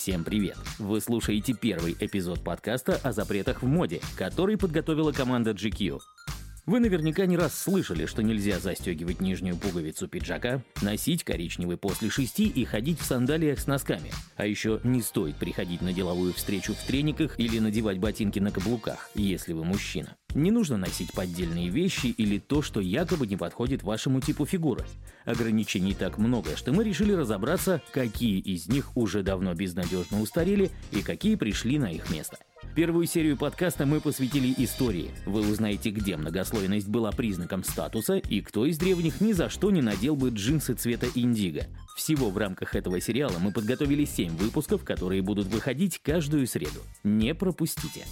Всем привет! Вы слушаете первый эпизод подкаста о запретах в моде, который подготовила команда GQ. Вы наверняка не раз слышали, что нельзя застегивать нижнюю пуговицу пиджака, носить коричневый после шести и ходить в сандалиях с носками. А еще не стоит приходить на деловую встречу в трениках или надевать ботинки на каблуках, если вы мужчина. Не нужно носить поддельные вещи или то, что якобы не подходит вашему типу фигуры. Ограничений так много, что мы решили разобраться, какие из них уже давно безнадежно устарели и какие пришли на их место. Первую серию подкаста мы посвятили истории. Вы узнаете, где многослойность была признаком статуса и кто из древних ни за что не надел бы джинсы цвета индиго. Всего в рамках этого сериала мы подготовили 7 выпусков, которые будут выходить каждую среду. Не пропустите.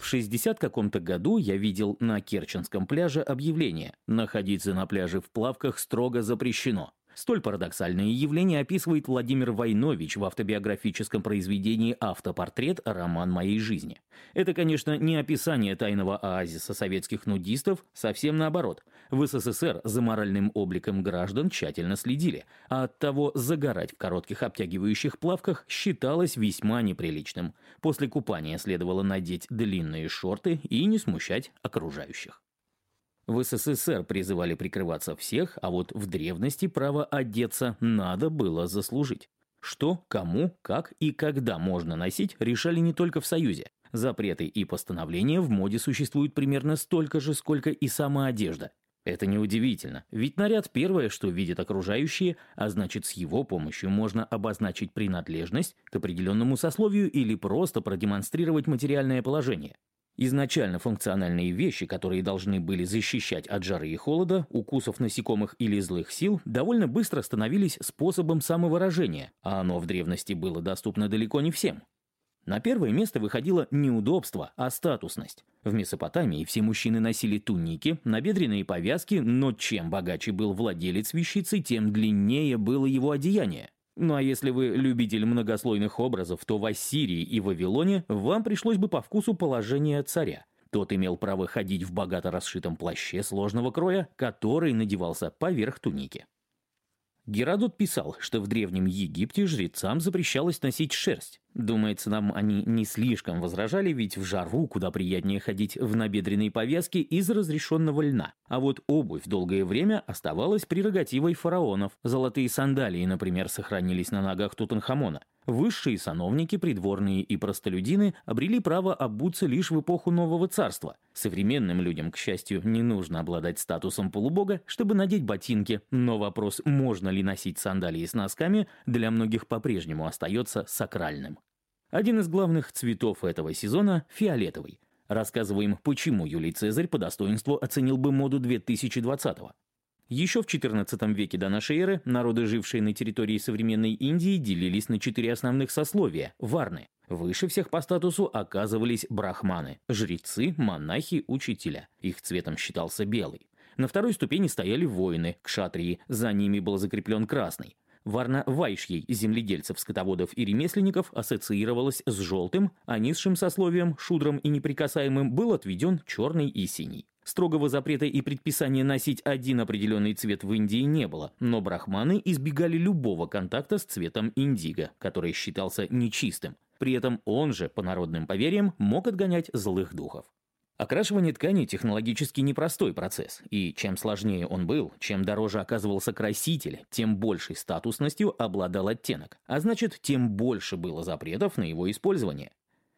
В 60 каком-то году я видел на Керченском пляже объявление «Находиться на пляже в плавках строго запрещено». Столь парадоксальное явление описывает Владимир Войнович в автобиографическом произведении «Автопортрет. Роман моей жизни». Это, конечно, не описание тайного оазиса советских нудистов, совсем наоборот. В СССР за моральным обликом граждан тщательно следили, а оттого загорать в коротких обтягивающих плавках считалось весьма неприличным. После купания следовало надеть длинные шорты и не смущать окружающих. В СССР призывали прикрываться всех, а вот в древности право одеться надо было заслужить. Что, кому, как и когда можно носить, решали не только в Союзе. Запреты и постановления в моде существуют примерно столько же, сколько и сама одежда. Это неудивительно, ведь наряд первое, что видят окружающие, а значит с его помощью можно обозначить принадлежность к определенному сословию или просто продемонстрировать материальное положение. Изначально функциональные вещи, которые должны были защищать от жары и холода, укусов насекомых или злых сил, довольно быстро становились способом самовыражения, а оно в древности было доступно далеко не всем. На первое место выходило не удобство, а статусность. В Месопотамии все мужчины носили туники, набедренные повязки, но чем богаче был владелец вещицы, тем длиннее было его одеяние. Ну а если вы любитель многослойных образов, то в Ассирии и Вавилоне вам пришлось бы по вкусу положение царя. Тот имел право ходить в богато расшитом плаще сложного кроя, который надевался поверх туники. Геродот писал, что в Древнем Египте жрецам запрещалось носить шерсть. Думается, нам они не слишком возражали, ведь в жару куда приятнее ходить в набедренной повязке из разрешенного льна. А вот обувь долгое время оставалась прерогативой фараонов. Золотые сандалии, например, сохранились на ногах Тутанхамона. Высшие сановники, придворные и простолюдины обрели право обуться лишь в эпоху Нового Царства. Современным людям, к счастью, не нужно обладать статусом полубога, чтобы надеть ботинки, но вопрос, можно ли носить сандалии с носками, для многих по-прежнему остается сакральным. Один из главных цветов этого сезона – фиолетовый. Рассказываем, почему Юлий Цезарь по достоинству оценил бы моду 2020 -го. Еще в XIV веке до нашей эры народы, жившие на территории современной Индии, делились на четыре основных сословия – варны. Выше всех по статусу оказывались брахманы – жрецы, монахи, учителя. Их цветом считался белый. На второй ступени стояли воины, кшатрии, за ними был закреплен красный. Варна Вайшьей, земледельцев, скотоводов и ремесленников, ассоциировалась с желтым, а низшим сословием, шудром и неприкасаемым, был отведен черный и синий. Строгого запрета и предписания носить один определенный цвет в Индии не было, но брахманы избегали любого контакта с цветом индиго, который считался нечистым. При этом он же, по народным поверьям, мог отгонять злых духов. Окрашивание ткани технологически непростой процесс, и чем сложнее он был, чем дороже оказывался краситель, тем большей статусностью обладал оттенок, а значит, тем больше было запретов на его использование.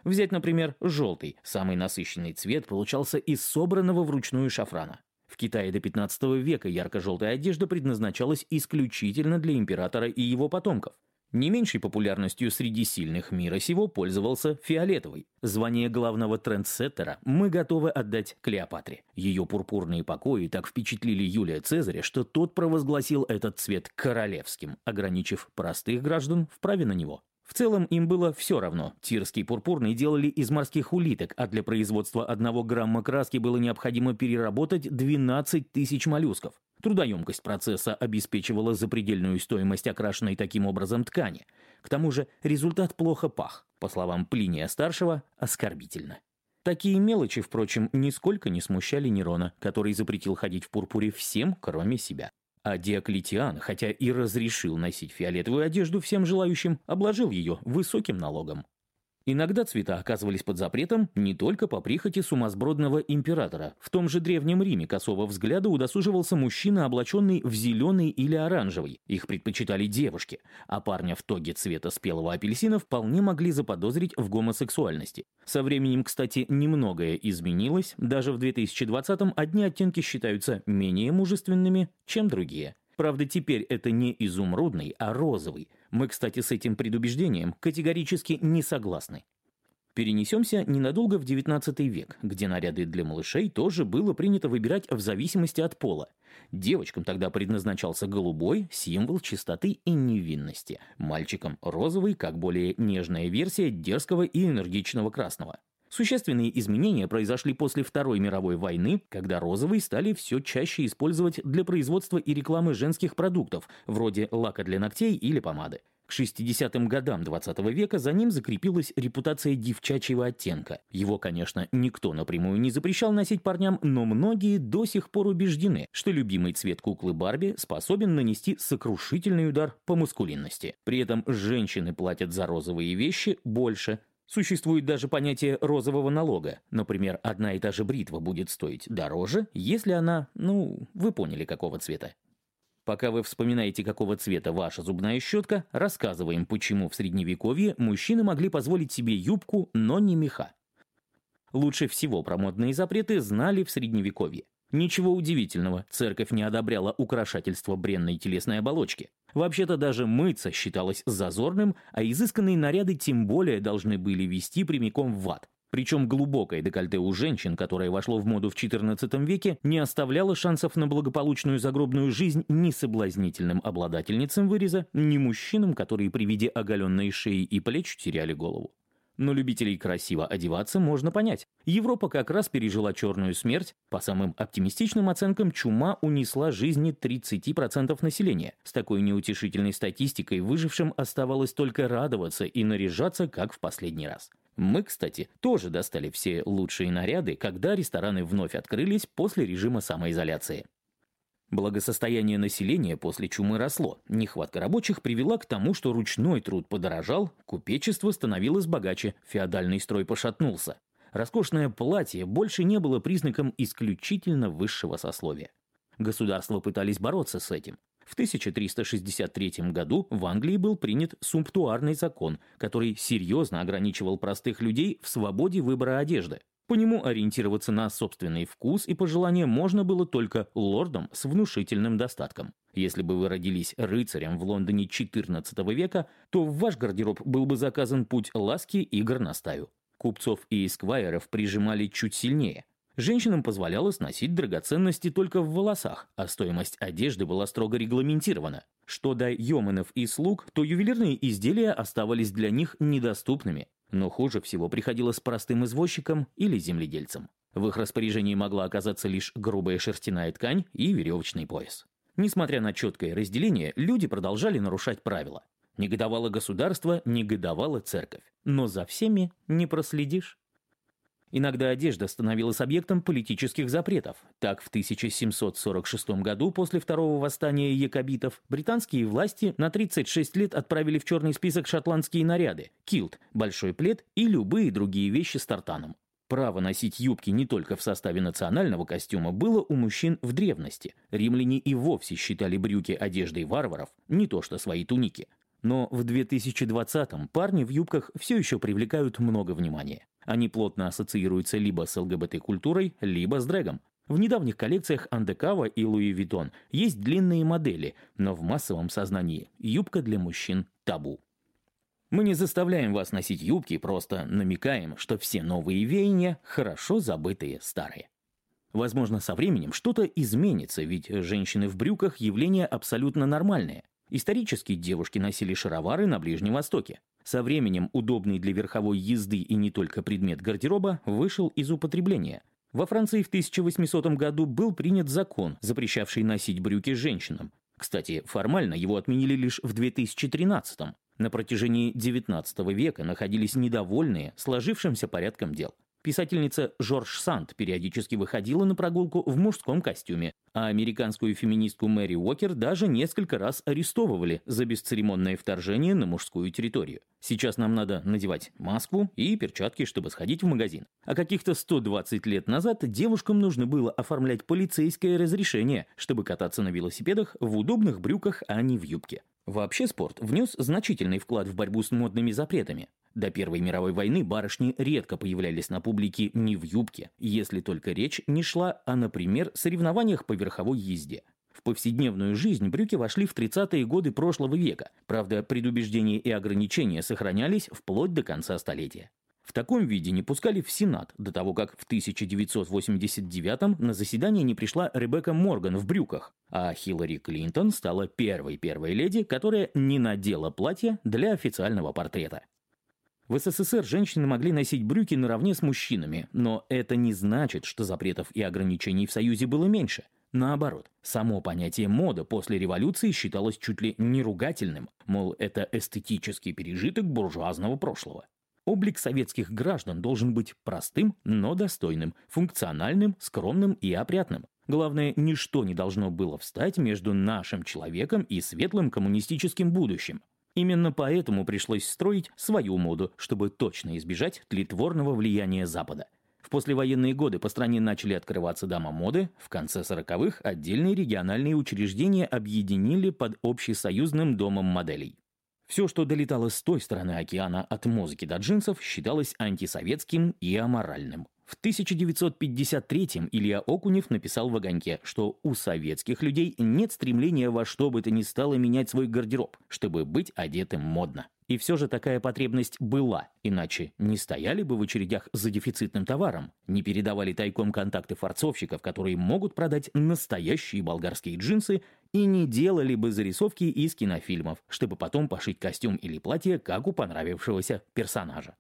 Взять, например, желтый, самый насыщенный цвет получался из собранного вручную шафрана. В Китае до 15 века ярко-желтая одежда предназначалась исключительно для императора и его потомков. Не меньшей популярностью среди сильных мира сего пользовался фиолетовый. Звание главного трендсеттера мы готовы отдать Клеопатре. Ее пурпурные покои так впечатлили Юлия Цезаря, что тот провозгласил этот цвет королевским, ограничив простых граждан в праве на него. В целом им было все равно. Тирский пурпурный делали из морских улиток, а для производства одного грамма краски было необходимо переработать 12 тысяч моллюсков. Трудоемкость процесса обеспечивала запредельную стоимость окрашенной таким образом ткани. К тому же результат плохо пах. По словам Плиния-старшего, оскорбительно. Такие мелочи, впрочем, нисколько не смущали Нерона, который запретил ходить в пурпуре всем, кроме себя. А Диоклетиан, хотя и разрешил носить фиолетовую одежду всем желающим, обложил ее высоким налогом. Иногда цвета оказывались под запретом не только по прихоти сумасбродного императора. В том же Древнем Риме косого взгляда удосуживался мужчина, облаченный в зеленый или оранжевый. Их предпочитали девушки, а парня в тоге цвета спелого апельсина вполне могли заподозрить в гомосексуальности. Со временем, кстати, немногое изменилось. Даже в 2020-м одни оттенки считаются менее мужественными, чем другие. Правда, теперь это не изумрудный, а розовый. Мы, кстати, с этим предубеждением категорически не согласны. Перенесемся ненадолго в XIX век, где наряды для малышей тоже было принято выбирать в зависимости от пола. Девочкам тогда предназначался голубой, символ чистоты и невинности. Мальчикам – розовый, как более нежная версия дерзкого и энергичного красного. Существенные изменения произошли после Второй мировой войны, когда розовый стали все чаще использовать для производства и рекламы женских продуктов, вроде лака для ногтей или помады. К 60-м годам 20 -го века за ним закрепилась репутация девчачьего оттенка. Его, конечно, никто напрямую не запрещал носить парням, но многие до сих пор убеждены, что любимый цвет куклы Барби способен нанести сокрушительный удар по мускулинности. При этом женщины платят за розовые вещи больше, Существует даже понятие розового налога. Например, одна и та же бритва будет стоить дороже, если она, ну, вы поняли, какого цвета. Пока вы вспоминаете, какого цвета ваша зубная щетка, рассказываем, почему в средневековье мужчины могли позволить себе юбку, но не меха. Лучше всего про модные запреты знали в средневековье. Ничего удивительного, церковь не одобряла украшательство бренной телесной оболочки. Вообще-то даже мыться считалось зазорным, а изысканные наряды тем более должны были вести прямиком в ад. Причем глубокое декольте у женщин, которое вошло в моду в XIV веке, не оставляло шансов на благополучную загробную жизнь ни соблазнительным обладательницам выреза, ни мужчинам, которые при виде оголенной шеи и плеч теряли голову. Но любителей красиво одеваться можно понять. Европа как раз пережила черную смерть. По самым оптимистичным оценкам, чума унесла жизни 30% населения. С такой неутешительной статистикой выжившим оставалось только радоваться и наряжаться, как в последний раз. Мы, кстати, тоже достали все лучшие наряды, когда рестораны вновь открылись после режима самоизоляции. Благосостояние населения после чумы росло. Нехватка рабочих привела к тому, что ручной труд подорожал, купечество становилось богаче, феодальный строй пошатнулся. Роскошное платье больше не было признаком исключительно высшего сословия. Государства пытались бороться с этим. В 1363 году в Англии был принят сумптуарный закон, который серьезно ограничивал простых людей в свободе выбора одежды. По нему ориентироваться на собственный вкус и пожелания можно было только лордам с внушительным достатком. Если бы вы родились рыцарем в Лондоне XIV века, то в ваш гардероб был бы заказан путь ласки и горностаю. Купцов и эсквайров прижимали чуть сильнее. Женщинам позволялось носить драгоценности только в волосах, а стоимость одежды была строго регламентирована. Что до йоманов и слуг, то ювелирные изделия оставались для них недоступными. Но хуже всего приходилось простым извозчикам или земледельцам. В их распоряжении могла оказаться лишь грубая шерстяная ткань и веревочный пояс. Несмотря на четкое разделение, люди продолжали нарушать правила. Негодовало государство, негодовала церковь. Но за всеми не проследишь. Иногда одежда становилась объектом политических запретов. Так, в 1746 году, после второго восстания якобитов, британские власти на 36 лет отправили в черный список шотландские наряды, килт, большой плед и любые другие вещи с тартаном. Право носить юбки не только в составе национального костюма было у мужчин в древности. Римляне и вовсе считали брюки одеждой варваров, не то что свои туники. Но в 2020-м парни в юбках все еще привлекают много внимания. Они плотно ассоциируются либо с ЛГБТ-культурой, либо с дрэгом. В недавних коллекциях Андекава и Луи Виттон есть длинные модели, но в массовом сознании юбка для мужчин – табу. Мы не заставляем вас носить юбки, просто намекаем, что все новые веяния – хорошо забытые старые. Возможно, со временем что-то изменится, ведь женщины в брюках – явление абсолютно нормальное. Исторически девушки носили шаровары на Ближнем Востоке. Со временем удобный для верховой езды и не только предмет гардероба вышел из употребления. Во Франции в 1800 году был принят закон, запрещавший носить брюки женщинам. Кстати, формально его отменили лишь в 2013 -м. На протяжении XIX века находились недовольные сложившимся порядком дел. Писательница Жорж Санд периодически выходила на прогулку в мужском костюме, а американскую феминистку Мэри Уокер даже несколько раз арестовывали за бесцеремонное вторжение на мужскую территорию. Сейчас нам надо надевать маску и перчатки, чтобы сходить в магазин. А каких-то 120 лет назад девушкам нужно было оформлять полицейское разрешение, чтобы кататься на велосипедах в удобных брюках, а не в юбке. Вообще спорт внес значительный вклад в борьбу с модными запретами. До Первой мировой войны барышни редко появлялись на публике не в юбке, если только речь не шла о, например, соревнованиях по верховой езде. В повседневную жизнь брюки вошли в 30-е годы прошлого века. Правда, предубеждения и ограничения сохранялись вплоть до конца столетия. В таком виде не пускали в Сенат, до того как в 1989 на заседание не пришла Ребекка Морган в брюках, а Хиллари Клинтон стала первой первой леди, которая не надела платье для официального портрета. В СССР женщины могли носить брюки наравне с мужчинами, но это не значит, что запретов и ограничений в Союзе было меньше. Наоборот, само понятие мода после революции считалось чуть ли не ругательным, мол, это эстетический пережиток буржуазного прошлого. Облик советских граждан должен быть простым, но достойным, функциональным, скромным и опрятным. Главное, ничто не должно было встать между нашим человеком и светлым коммунистическим будущим. Именно поэтому пришлось строить свою моду, чтобы точно избежать тлетворного влияния Запада. В послевоенные годы по стране начали открываться дома моды, в конце 40-х отдельные региональные учреждения объединили под общесоюзным домом моделей. Все, что долетало с той стороны океана от музыки до джинсов, считалось антисоветским и аморальным. В 1953-м Илья Окунев написал в «Огоньке», что у советских людей нет стремления во что бы то ни стало менять свой гардероб, чтобы быть одетым модно. И все же такая потребность была, иначе не стояли бы в очередях за дефицитным товаром, не передавали тайком контакты форцовщиков, которые могут продать настоящие болгарские джинсы, и не делали бы зарисовки из кинофильмов, чтобы потом пошить костюм или платье, как у понравившегося персонажа.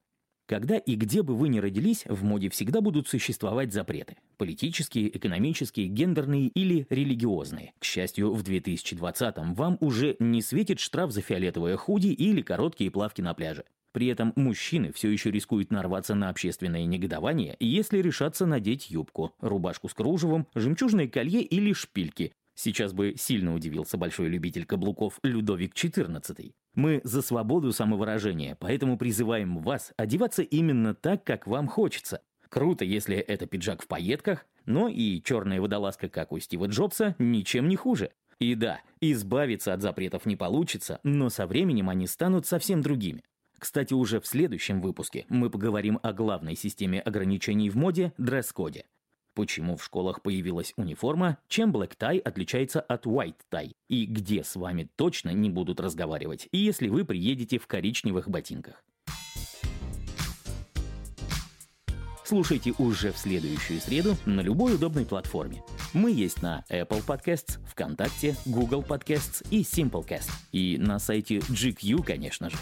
Когда и где бы вы ни родились, в моде всегда будут существовать запреты. Политические, экономические, гендерные или религиозные. К счастью, в 2020-м вам уже не светит штраф за фиолетовое худи или короткие плавки на пляже. При этом мужчины все еще рискуют нарваться на общественное негодование, если решатся надеть юбку, рубашку с кружевом, жемчужное колье или шпильки, Сейчас бы сильно удивился большой любитель каблуков Людовик XIV. Мы за свободу самовыражения, поэтому призываем вас одеваться именно так, как вам хочется. Круто, если это пиджак в пайетках, но и черная водолазка, как у Стива Джобса, ничем не хуже. И да, избавиться от запретов не получится, но со временем они станут совсем другими. Кстати, уже в следующем выпуске мы поговорим о главной системе ограничений в моде – дресс-коде почему в школах появилась униформа, чем black tie отличается от white tie и где с вами точно не будут разговаривать, если вы приедете в коричневых ботинках. Слушайте уже в следующую среду на любой удобной платформе. Мы есть на Apple Podcasts, ВКонтакте, Google Podcasts и Simplecast. И на сайте GQ, конечно же.